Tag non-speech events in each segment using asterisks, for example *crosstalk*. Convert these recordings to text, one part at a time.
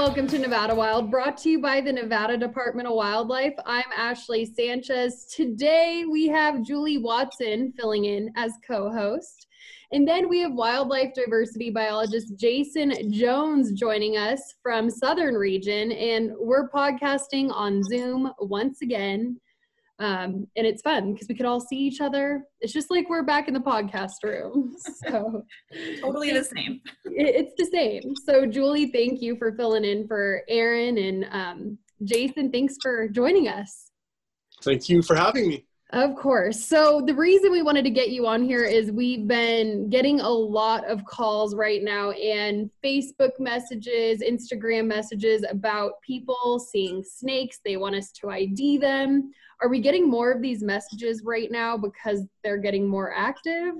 Welcome to Nevada Wild, brought to you by the Nevada Department of Wildlife. I'm Ashley Sanchez. Today we have Julie Watson filling in as co host. And then we have wildlife diversity biologist Jason Jones joining us from Southern Region. And we're podcasting on Zoom once again. Um, and it's fun because we could all see each other. It's just like we're back in the podcast room. *laughs* So totally the same. it- it's the same. So, Julie, thank you for filling in for Aaron and um, Jason. Thanks for joining us. Thank you for having me. Of course. So, the reason we wanted to get you on here is we've been getting a lot of calls right now and Facebook messages, Instagram messages about people seeing snakes. They want us to ID them. Are we getting more of these messages right now because they're getting more active?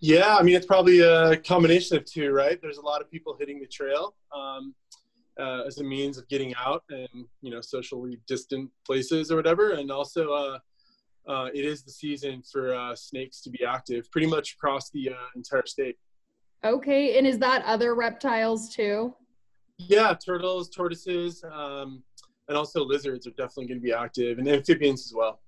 Yeah, I mean, it's probably a combination of two, right? There's a lot of people hitting the trail um, uh, as a means of getting out and, you know, socially distant places or whatever. And also, uh, uh, it is the season for uh, snakes to be active pretty much across the uh, entire state. Okay. And is that other reptiles too? Yeah, turtles, tortoises, um, and also lizards are definitely going to be active and amphibians as well.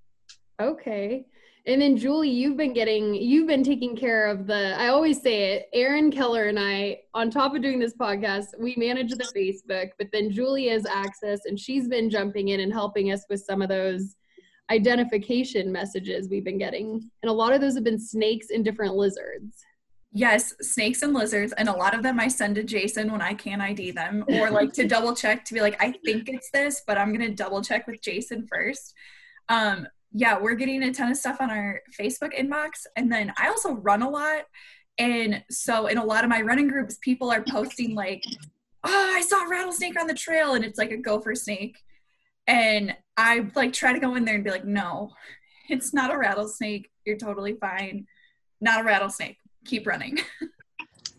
Okay. And then Julie, you've been getting you've been taking care of the I always say it, Aaron Keller and I, on top of doing this podcast, we manage the Facebook, but then Julie has access and she's been jumping in and helping us with some of those identification messages we've been getting. And a lot of those have been snakes and different lizards. Yes, snakes and lizards, and a lot of them I send to Jason when I can't ID them, or like to double check to be like, I think it's this, but I'm gonna double check with Jason first. Um, yeah, we're getting a ton of stuff on our Facebook inbox, and then I also run a lot, and so in a lot of my running groups, people are posting like, "Oh, I saw a rattlesnake on the trail," and it's like a gopher snake, and I like try to go in there and be like, "No, it's not a rattlesnake. You're totally fine. Not a rattlesnake." keep running. *laughs*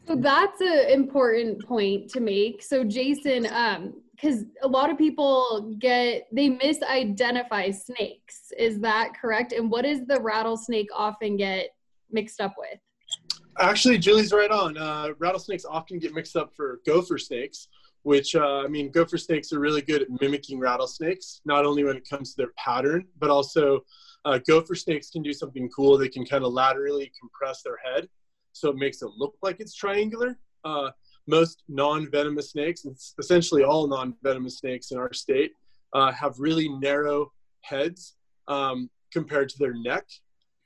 So that's an important point to make. So Jason, um, because a lot of people get they misidentify snakes. Is that correct? And what does the rattlesnake often get mixed up with? Actually, Julie's right on. Uh, rattlesnakes often get mixed up for gopher snakes, which uh, I mean, gopher snakes are really good at mimicking rattlesnakes, not only when it comes to their pattern, but also uh, gopher snakes can do something cool. They can kind of laterally compress their head, so it makes it look like it's triangular. Uh, most non-venomous snakes, and essentially all non-venomous snakes in our state, uh, have really narrow heads um, compared to their neck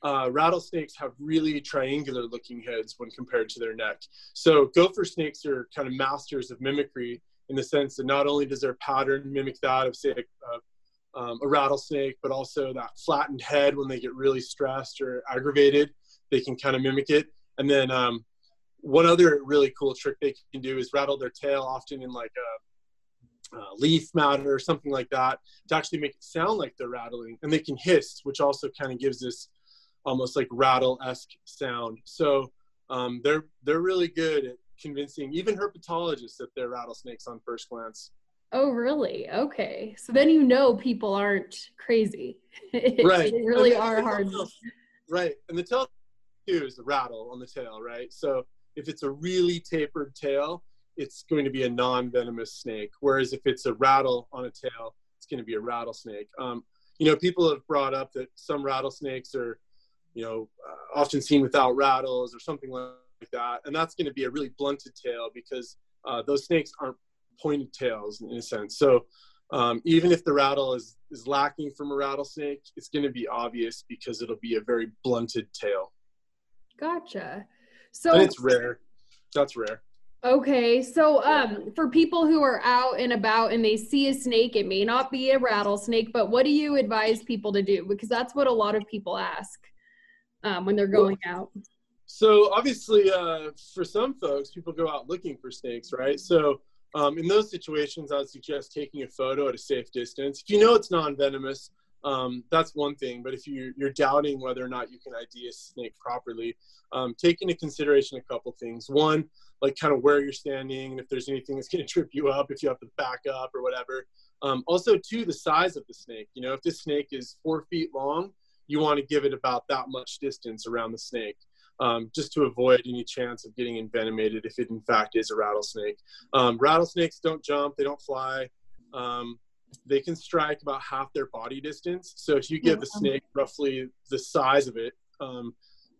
uh, rattlesnakes have really triangular looking heads when compared to their neck. So gopher snakes are kind of masters of mimicry in the sense that not only does their pattern mimic that of say a, um, a rattlesnake, but also that flattened head when they get really stressed or aggravated, they can kind of mimic it. And then um, one other really cool trick they can do is rattle their tail often in like a uh, leaf matter or something like that to actually make it sound like they're rattling and they can hiss which also kind of gives this almost like rattle-esque sound. So um, they're they're really good at convincing even herpetologists that they're rattlesnakes on first glance. Oh, really? Okay. So then you know people aren't crazy. *laughs* Right. they really And are the- hard. Right, and the tail too is the rattle on the tail, right? So if it's a really tapered tail, it's going to be a non-venomous snake. Whereas if it's a rattle on a tail, it's going to be a rattlesnake. Um, you know, people have brought up that some rattlesnakes are, you know, uh, often seen without rattles or something like that, and that's going to be a really blunted tail because uh, those snakes aren't pointed tails in a sense. So um, even if the rattle is is lacking from a rattlesnake, it's going to be obvious because it'll be a very blunted tail, Gotcha. So and it's rare. That's rare. Okay, so um, for people who are out and about and they see a snake, it may not be a rattlesnake, but what do you advise people to do? Because that's what a lot of people ask um, when they're going out. So obviously, uh, for some folks, people go out looking for snakes, right? So um, in those situations, I would suggest taking a photo at a safe distance. If you know it's non-venomous, um, that's one thing. But if you, you're doubting whether or not you can ID a snake properly, um, take into consideration a couple things. One, like kind of where you're standing, and if there's anything that's going *laughs* to trip you up, if you have to back up or whatever. Um, also, two, the size of the snake. You know, if this snake is four feet long, you want to give it about that much distance around the snake. Um, just to avoid any chance of getting envenomated if it in fact is a rattlesnake. Um, rattlesnakes don't jump, they don't fly. Um, they can strike about half their body distance. So if you give the snake roughly the size of it, um,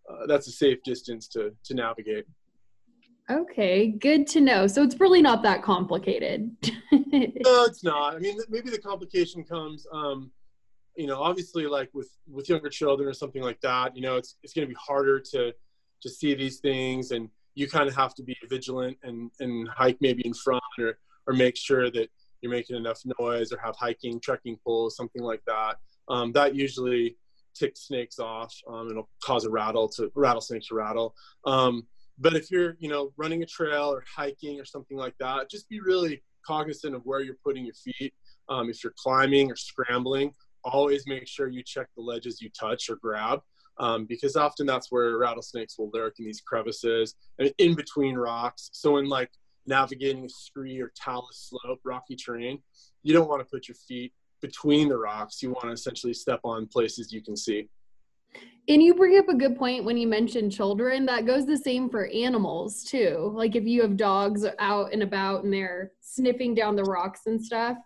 uh, that's a safe distance to, to navigate. Okay, good to know. So it's really not that complicated. *laughs* No, it's not. I mean, maybe the complication comes, um, you know, obviously like with with younger children or something like that. You know, it's it's going to be harder to to see these things, and you kind of have to be vigilant and and hike maybe in front or or make sure that you're making enough noise or have hiking trekking poles, something like that. Um, that usually ticks snakes off. Um, it'll cause a rattle to rattlesnake to rattle. Um, but if you're you know running a trail or hiking or something like that, just be really cognizant of where you're putting your feet. Um, if you're climbing or scrambling, always make sure you check the ledges you touch or grab. Um, because often that's where rattlesnakes will lurk in these crevices and in between rocks. So in like navigating a scree or talus slope, rocky terrain, you don't want to put your feet between the rocks. You want to essentially step on places you can see. And you bring up a good point when you mention children. That goes the same for animals too. Like if you have dogs out and about and they're sniffing down the rocks and stuff.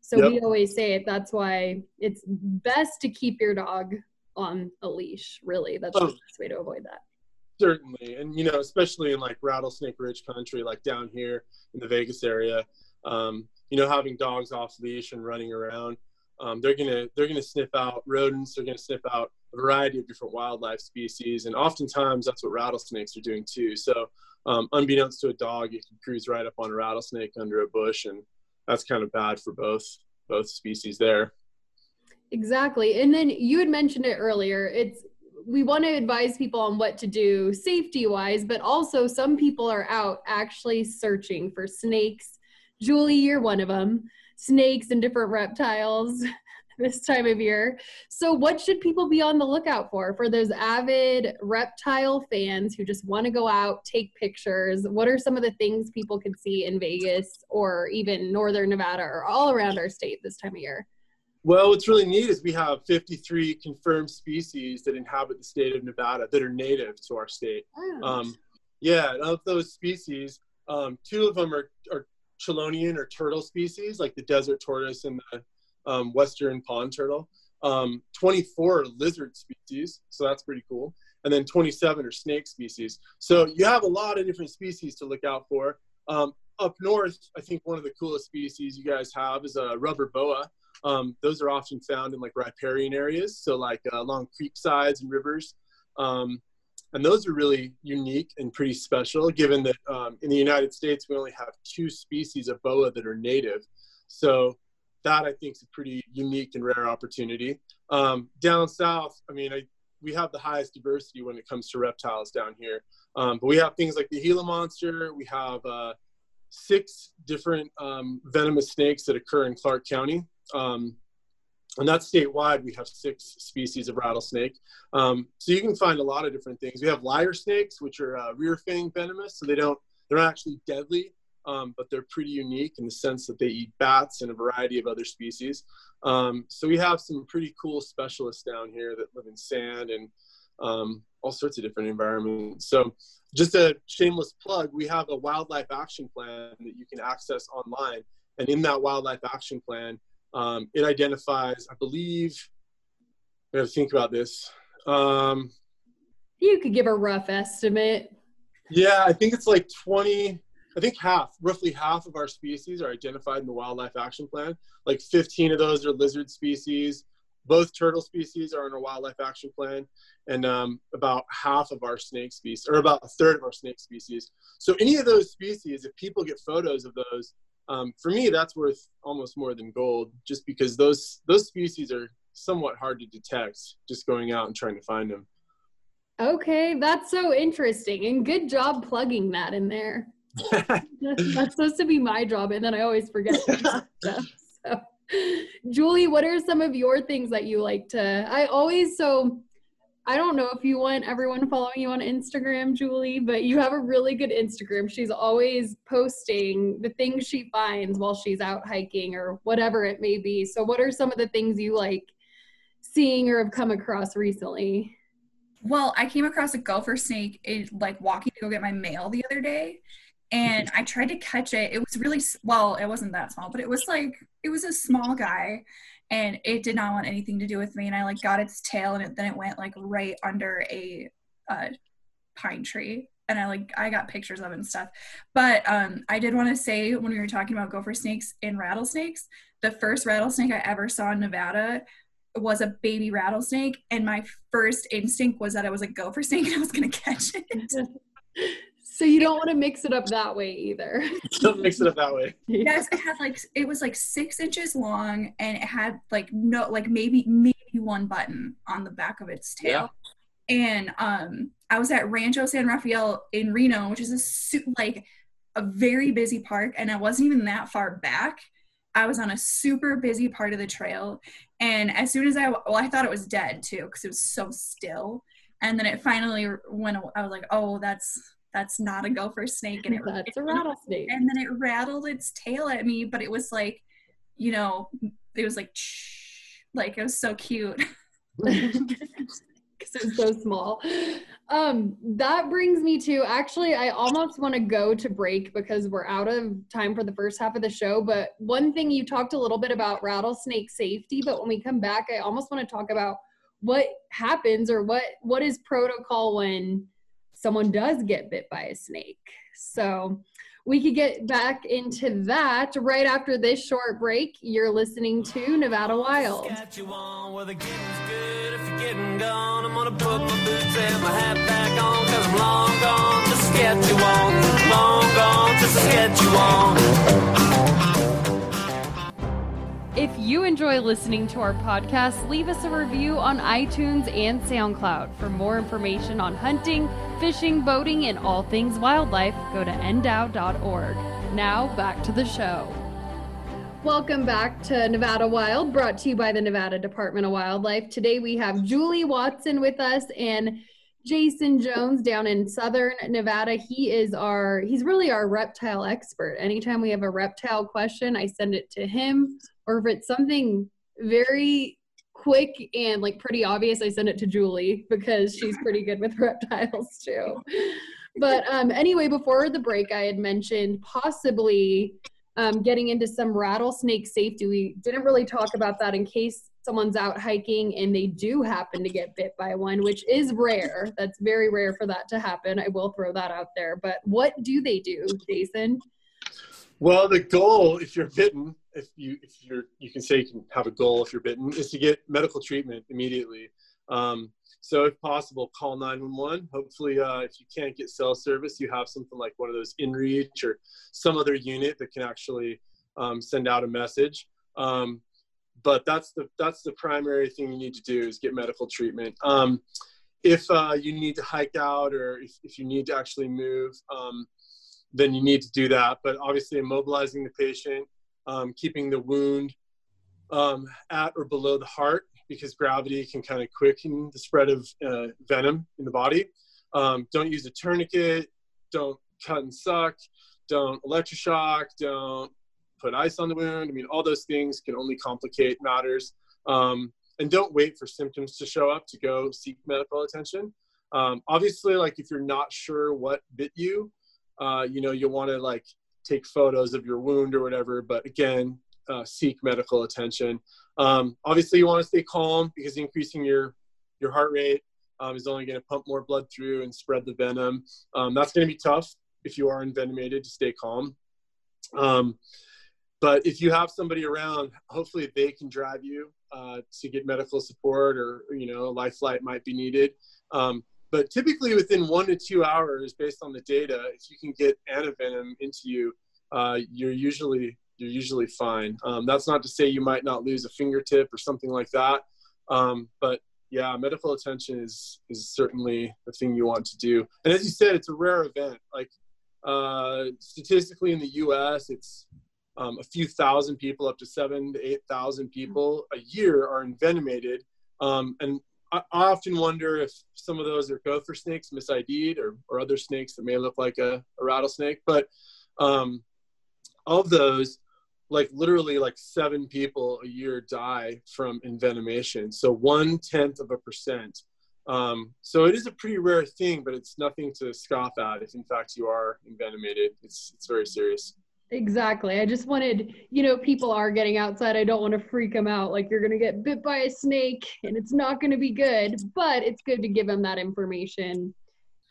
So Yep. we always say it. That's why it's best to keep your dog on a leash. Really, that's the Oh. best way to avoid that. Certainly, and you know, especially in like rattlesnake rich country, like down here in the Vegas area, um, you know, having dogs off leash and running around, um, they're gonna they're gonna sniff out rodents. They're gonna sniff out a variety of different wildlife species, and oftentimes that's what rattlesnakes are doing too. So, um, unbeknownst to a dog, you can cruise right up on a rattlesnake under a bush, and that's kind of bad for both both species there. Exactly. And then you had mentioned it earlier. It's we want to advise people on what to do safety wise, but also some people are out actually searching for snakes. Julie, you're one of them. Snakes and different reptiles *laughs* this time of year. So, what should people be on the lookout for? For those avid reptile fans who just want to go out, take pictures, what are some of the things people can see in Vegas or even northern Nevada or all around our state this time of year? Well, what's really neat is we have 53 confirmed species that inhabit the state of Nevada that are native to our state. Um, yeah, and of those species, um, two of them are, are chelonian or turtle species, like the desert tortoise and the um, western pond turtle. Um, 24 are lizard species, so that's pretty cool. And then 27 are snake species. So you have a lot of different species to look out for. Um, up north, I think one of the coolest species you guys have is a rubber boa. Um, those are often found in like riparian areas, so like uh, along creek sides and rivers. Um, and those are really unique and pretty special, given that um, in the United States we only have two species of boa that are native. So that I think is a pretty unique and rare opportunity. Um, down south, I mean, I, we have the highest diversity when it comes to reptiles down here. Um, but we have things like the Gila monster. We have uh, six different um, venomous snakes that occur in Clark County. Um, and that's statewide. We have six species of rattlesnake. Um, so you can find a lot of different things. We have lyre snakes, which are uh, rear fang venomous. So they don't, they're not actually deadly, um, but they're pretty unique in the sense that they eat bats and a variety of other species. Um, so we have some pretty cool specialists down here that live in sand and um, all sorts of different environments. So just a shameless plug, we have a wildlife action plan that you can access online. And in that wildlife action plan, um, it identifies, I believe, I have to think about this. Um, You could give a rough estimate. yeah, I think it's like 20, I think half, roughly half of our species are identified in the wildlife action plan. Like 15 of those are lizard species. Both turtle species are in our wildlife action plan. And um, about half of our snake species, or about a third of our snake species. So any of those species, if people get photos of those, um, for me, that's worth almost more than gold, just because those those species are somewhat hard to detect. Just going out and trying to find them. Okay, that's so interesting. And good job plugging that in there. *laughs* that's supposed to be my job, and then I always forget *laughs* stuff. So. Julie, what are some of your things that you like to? I always so I don't know if you want everyone following you on Instagram, Julie, but you have a really good Instagram. She's always posting the things she finds while she's out hiking or whatever it may be. So, what are some of the things you like seeing or have come across recently? Well, I came across a gopher snake in, like walking to go get my mail the other day, and mm-hmm. I tried to catch it. It was really well, it wasn't that small, but it was like it was a small guy, and it did not want anything to do with me. And I like got its tail, and it, then it went like right under a uh, pine tree, and I like I got pictures of it and stuff. But um, I did want to say when we were talking about gopher snakes and rattlesnakes, the first rattlesnake I ever saw in Nevada was a baby rattlesnake and my first instinct was that it was a gopher snake and I was gonna *laughs* catch it. *laughs* So you don't want to mix it up that way either. *laughs* Don't mix it up that way. *laughs* yes, it had like it was like six inches long and it had like no like maybe maybe one button on the back of its tail. Yeah. And um I was at Rancho San Rafael in Reno, which is a su- like a very busy park, and I wasn't even that far back. I was on a super busy part of the trail, and as soon as I well, I thought it was dead too because it was so still. And then it finally went. I was like, "Oh, that's that's not a gopher snake," and it *laughs* That's a *laughs* rattlesnake. and then it rattled its tail at me, but it was like, you know, it was like, like it was so cute. because it's *laughs* so small. Um, that brings me to actually, I almost want to go to break because we're out of time for the first half of the show. But one thing you talked a little bit about rattlesnake safety, but when we come back, I almost want to talk about what happens or what what is protocol when someone does get bit by a snake. So we could get back into that right after this short break. You're listening to Nevada Wild. If you enjoy listening to our podcast, leave us a review on iTunes and SoundCloud. For more information on hunting, fishing, boating, and all things wildlife, go to ndow.org. Now, back to the show. Welcome back to Nevada Wild, brought to you by the Nevada Department of Wildlife. Today we have Julie Watson with us and Jason Jones down in southern Nevada. He is our, he's really our reptile expert. Anytime we have a reptile question, I send it to him or if it's something very quick and like pretty obvious, I send it to Julie because she's *laughs* pretty good with reptiles too. But um, anyway, before the break, I had mentioned possibly um, getting into some rattlesnake safety. We didn't really talk about that in case someone's out hiking and they do happen to get bit by one, which is rare. That's very rare for that to happen. I will throw that out there. But what do they do, Jason? Well, the goal, if you're bitten, if you if you're you can say you can have a goal if you're bitten, is to get medical treatment immediately. Um, so if possible, call 911. Hopefully, uh, if you can't get cell service, you have something like one of those InReach or some other unit that can actually um, send out a message. Um, but that's the that's the primary thing you need to do is get medical treatment. Um, if uh, you need to hike out or if, if you need to actually move, um, then you need to do that. But obviously, immobilizing the patient, um, keeping the wound um, at or below the heart because gravity can kind of quicken the spread of uh, venom in the body. Um, don't use a tourniquet. Don't cut and suck. Don't electroshock. Don't put ice on the wound. I mean, all those things can only complicate matters. Um, and don't wait for symptoms to show up to go seek medical attention. Um, obviously, like if you're not sure what bit you, uh, you know, you'll want to like take photos of your wound or whatever. But again, uh, seek medical attention. Um, obviously, you want to stay calm because increasing your your heart rate um, is only going to pump more blood through and spread the venom. Um, that's going to be tough if you are envenomated to stay calm. Um, but if you have somebody around, hopefully they can drive you uh, to get medical support, or you know, life flight might be needed. But typically, within one to two hours, based on the data, if you can get antivenom into you, uh, you're usually you're usually fine. Um, that's not to say you might not lose a fingertip or something like that, um, but yeah, medical attention is is certainly the thing you want to do. And as you said, it's a rare event. Like uh, statistically in the U.S., it's um, a few thousand people, up to seven to 8,000 people a year are envenomated. Um, and I, often wonder if some of those are gopher snakes misid'd or, or other snakes that may look like a, a rattlesnake. But um, of those, like literally like seven people a year die from envenomation. So one tenth of a percent. Um, so it is a pretty rare thing, but it's nothing to scoff at if in fact you are envenomated. It's, it's very serious. Exactly. I just wanted, you know, people are getting outside. I don't want to freak them out. Like you're going to get bit by a snake and it's not going to be good, but it's good to give them that information.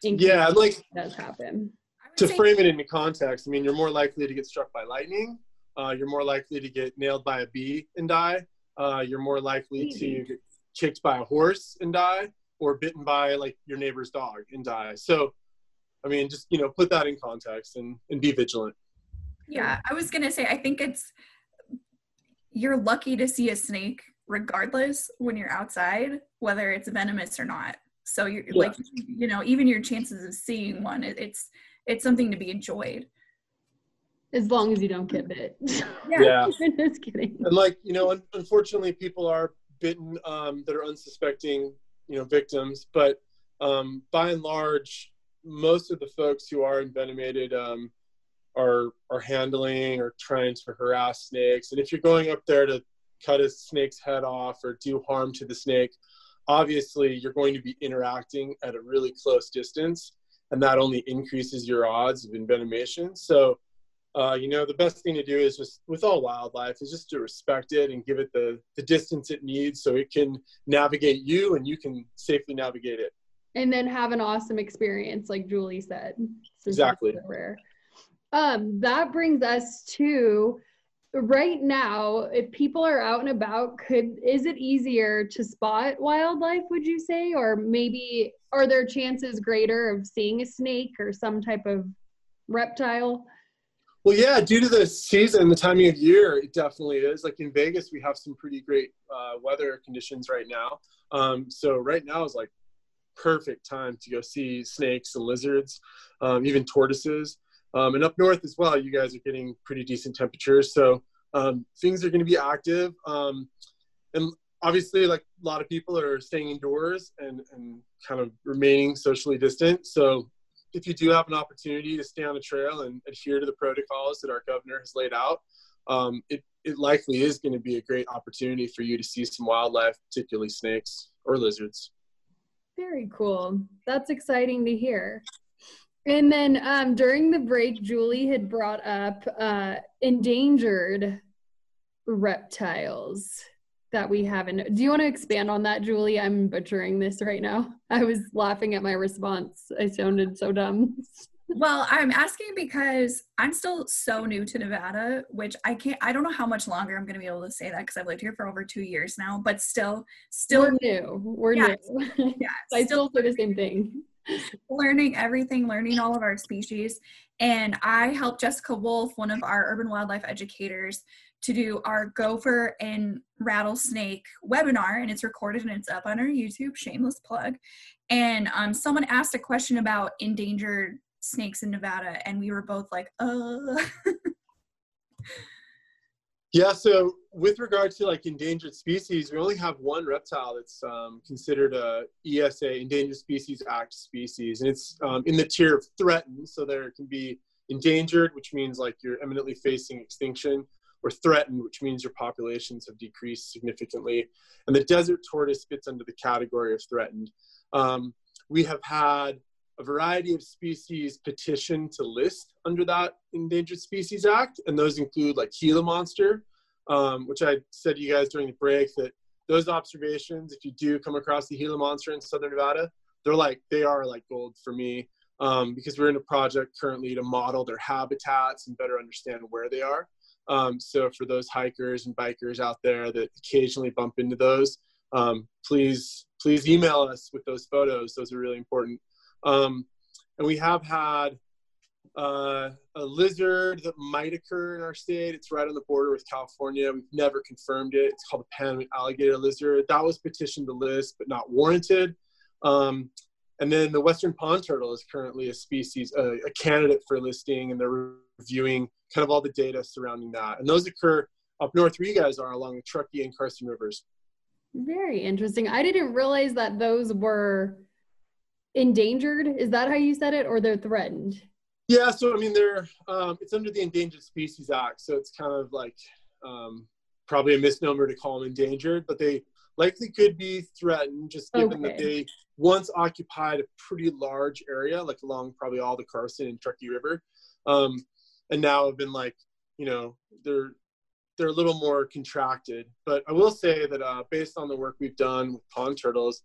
In case Yeah, like it does happen. To frame it into context, I mean, you're more likely to get struck by lightning. Uh, you're more likely to get nailed by a bee and die. Uh, you're more likely to get kicked by a horse and die, or bitten by like your neighbor's dog and die. So, I mean, just you know, put that in context and and be vigilant. Yeah, I was gonna say I think it's you're lucky to see a snake regardless when you're outside, whether it's venomous or not. So you're Yeah. like you know, even your chances of seeing one, it's it's something to be enjoyed. As long as you don't get bit. *laughs* Yeah. *laughs* just kidding. and like you know un- unfortunately people are bitten um, that are unsuspecting you know victims but um, by and large most of the folks who are envenomated um, are are handling or trying to harass snakes. And if you're going up there to cut a snake's head off or do harm to the snake obviously you're going to be interacting at a really close distance. And that only increases your odds of envenomation so uh, you know, the best thing to do is just with all wildlife is just to respect it and give it the, the distance it needs so it can navigate you and you can safely navigate it. and then have an awesome experience like julie said. Exactly. so rare um that brings us to right now if people are out and about could is it easier to spot wildlife would you say or maybe are there chances greater of seeing a snake or some type of reptile Well, yeah, due to the season, the timing of year, it definitely is. Like in Vegas, we have some pretty great uh, weather conditions right now. Um, so right now is like perfect time to go see snakes and lizards, um, even tortoises. Um, and up north as well, you guys are getting pretty decent temperatures. So um, things are going to be active. Um, and obviously, like a lot of people are staying indoors and, and kind of remaining socially distant. So if you do have an opportunity to stay on a trail and adhere to the protocols that our governor has laid out, um, it, it likely is going to be a great opportunity for you to see some wildlife, particularly snakes or lizards. Very cool. That's exciting to hear. And then um, during the break, Julie had brought up uh, endangered reptiles that we haven't. Do you want to expand on that, Julie? I'm butchering this right now. I was laughing at my response. I sounded so dumb. Well, I'm asking because I'm still so new to Nevada, which I can't I don't know how much longer I'm gonna be able to say that because I've lived here for over two years now, but still still We're new. We're Yeah. new. yeah, *laughs* I still still say the same thing. Learning everything, learning all of our species. And I helped Jessica Wolf, one of our urban wildlife educators, to do our gopher and rattlesnake webinar, and it's recorded and it's up on our YouTube. Shameless plug. And um, someone asked a question about endangered snakes in Nevada, and we were both like, "Uh." *laughs* Yeah, so with regard to like endangered species, we only have one reptile that's um, considered a ESA Endangered Species Act species, and it's um, in the tier of threatened. So there can be endangered, which means like you're eminently facing extinction, or threatened, which means your populations have decreased significantly. And the desert tortoise fits under the category of threatened. Um, we have had a variety of species petition to list under that Endangered Species Act, and those include like Gila monster, um, which I said to you guys during the break that those observations, if you do come across the Gila monster in Southern Nevada, they're like they are like gold for me um, because we're in a project currently to model their habitats and better understand where they are. Um, so for those hikers and bikers out there that occasionally bump into those, um, please please email us with those photos. Those are really important. Um, and we have had uh, a lizard that might occur in our state. It's right on the border with California. We've never confirmed it. It's called the Panamint alligator lizard. That was petitioned to list, but not warranted. Um, and then the western pond turtle is currently a species, uh, a candidate for listing, and they're reviewing kind of all the data surrounding that. And those occur up north where you guys are along the Truckee and Carson rivers. Very interesting. I didn't realize that those were endangered. Is that how you said it, or they're threatened? Yeah, so I mean, they're um, it's under the Endangered Species Act, so it's kind of like um, probably a misnomer to call them endangered, but they likely could be threatened just given that they once occupied a pretty large area, like along probably all the Carson and Truckee River, um, and now have been like, you know, they're they're a little more contracted. But I will say that uh, based on the work we've done with pond turtles,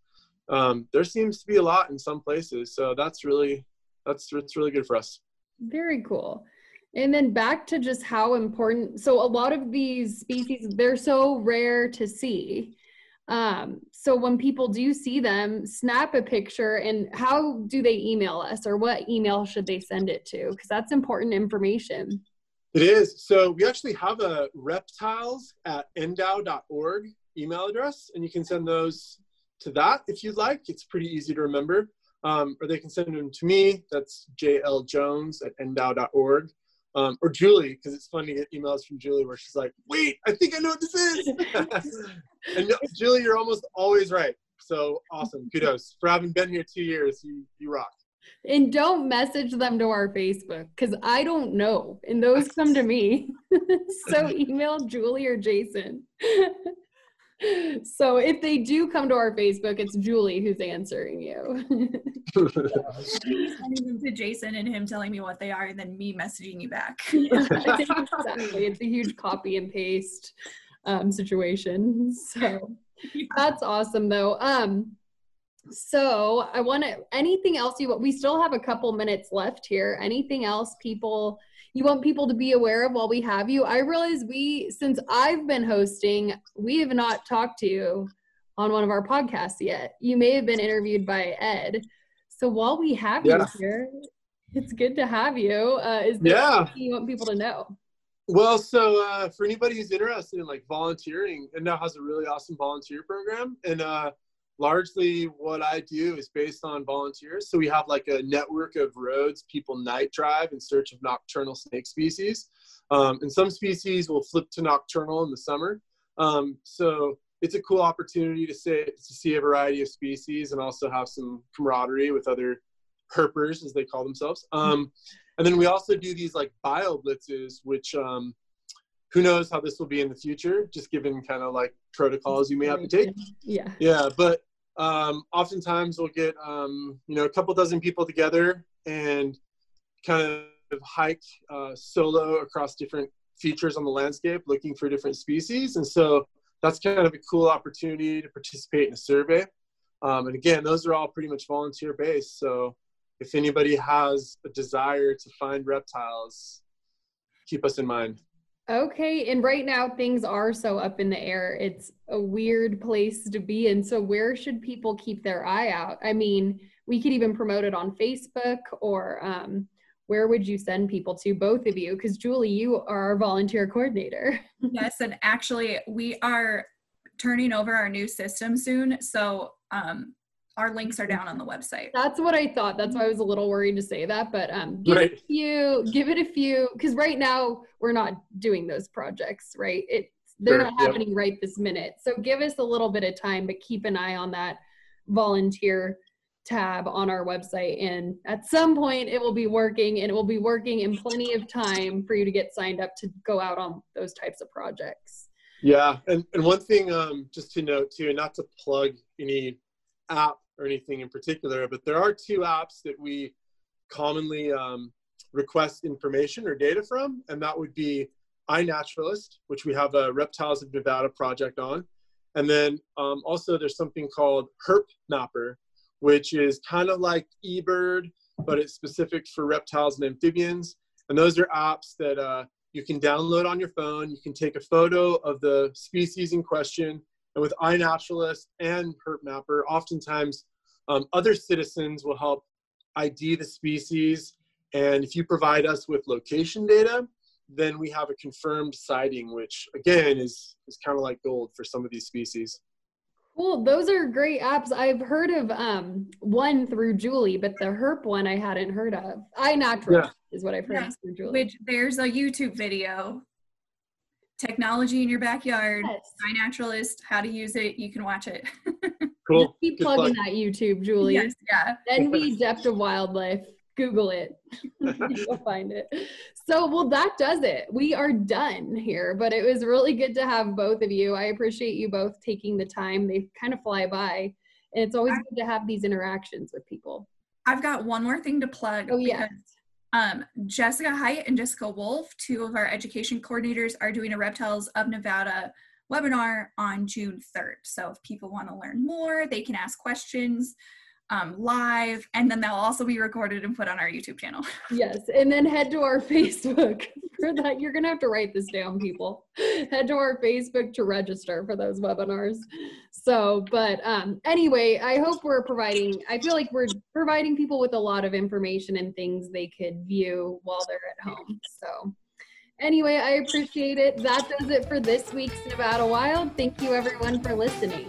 um, there seems to be a lot in some places, so that's really that's that's really good for us. Very cool. And then back to just how important. So a lot of these species, they're so rare to see. Um, so when people do see them, snap a picture and how do they email us or what email should they send it to? Because that's important information. It is. So we actually have a reptiles at ndow.org email address, and you can send those to that if you'd like. It's pretty easy to remember. Um, or they can send them to me. That's JL Jones at ndow.org. Um, or Julie, because it's fun to get emails from Julie where she's like, wait, I think I know what this is. *laughs* and no, Julie, you're almost always right. So awesome. Kudos. For having been here two years, you, you rock. And don't message them to our Facebook because I don't know. And those come to me. *laughs* so email Julie or Jason. *laughs* so if they do come to our Facebook, it's Julie who's answering you. *laughs* Me sending them to Jason and him telling me what they are, and then me messaging you back. *laughs* *laughs* exactly. It's a huge copy and paste um, situation. So that's awesome though. Um, so I want to, anything else you we still have a couple minutes left here. Anything else people, you want people to be aware of while we have you? I realize we, since I've been hosting, we have not talked to you on one of our podcasts yet. You may have been interviewed by Ed. So while we have Yeah. you here, it's good to have you. Uh, is there Yeah. anything you want people to know? Well, so uh, for anybody who's interested in like volunteering, NDOW has a really awesome volunteer program, and uh, largely what I do is based on volunteers. So we have like a network of roads people night drive in search of nocturnal snake species, um, and some species will flip to nocturnal in the summer. Um, so it's a cool opportunity to say to see a variety of species and also have some camaraderie with other herpers, as they call themselves. Um, and then we also do these like bio blitzes, which um, who knows how this will be in the future, just given kind of like protocols you may have to take. Yeah. Yeah, but um, oftentimes we'll get um, you know a couple dozen people together and kind of hike uh, solo across different features on the landscape, looking for different species. And so that's kind of a cool opportunity to participate in a survey. Um, and again, those are all pretty much volunteer based. So if anybody has a desire to find reptiles, keep us in mind. Okay, and right now things are so up in the air. It's a weird place to be And So where should people keep their eye out? I mean, we could even promote it on Facebook or um, where would you send people to, both of you? Because Julie, you are our volunteer coordinator. *laughs* yes, and actually, we are turning over our new system soon, so um, our links are down on the website. That's what I thought. That's why I was a little worried to say that, but um, give it a few, give it a few, because right now we're not doing those projects, right? It they're Sure, not yep. happening right this minute. So give us a little bit of time, but keep an eye on that volunteer tab on our website, and at some point it will be working, and it will be working in plenty of time for you to get signed up to go out on those types of projects. Yeah, and, and one thing um, just to note too, and not to plug any app or anything in particular, but there are two apps that we commonly um, request information or data from, and that would be iNaturalist, which we have a Reptiles of Nevada project on, and then um, also there's something called Herp Mapper, which is kind of like eBird, but it's specific for reptiles and amphibians. And those are apps that uh, you can download on your phone. You can take a photo of the species in question. And with iNaturalist and HerpMapper, oftentimes um, other citizens will help ID the species. And if you provide us with location data, then we have a confirmed sighting, which again is, is kind of like gold for some of these species. Cool. Those are great apps. I've heard of um one through Julie, but the Herp one I hadn't heard of. iNatural Yeah. is what I've heard Yeah. of through Julie. Which there's a YouTube video, technology in your backyard, Yes. naturalist, how to use it. You can watch it. *laughs* Cool. Just keep Good plugging plug. that YouTube, Julie. yes, yeah. Envy Depth of Wildlife. Google it. *laughs* You'll find it. So, well, that does it. We are done here, but it was really good to have both of you. I appreciate you both taking the time. They kind of fly by, and it's always good to have these interactions with people. I've got one more thing to plug. Oh, yeah. Um, Jessica Hyatt and Jessica Wolf, two of our education coordinators, are doing a Reptiles of Nevada webinar on June 3rd. So if people want to learn more, they can ask questions um, live, and then they'll also be recorded and put on our YouTube channel. *laughs* Yes, and then head to our *laughs* Facebook *laughs* for that. You're gonna have to write this down, people. Head to our Facebook to register for those webinars. So, but um, anyway, I hope we're providing. I feel like we're providing people with a lot of information and things they could view while they're at home. So, anyway, I appreciate it. That does it for this week's Nevada Wild. Thank you, everyone, for listening.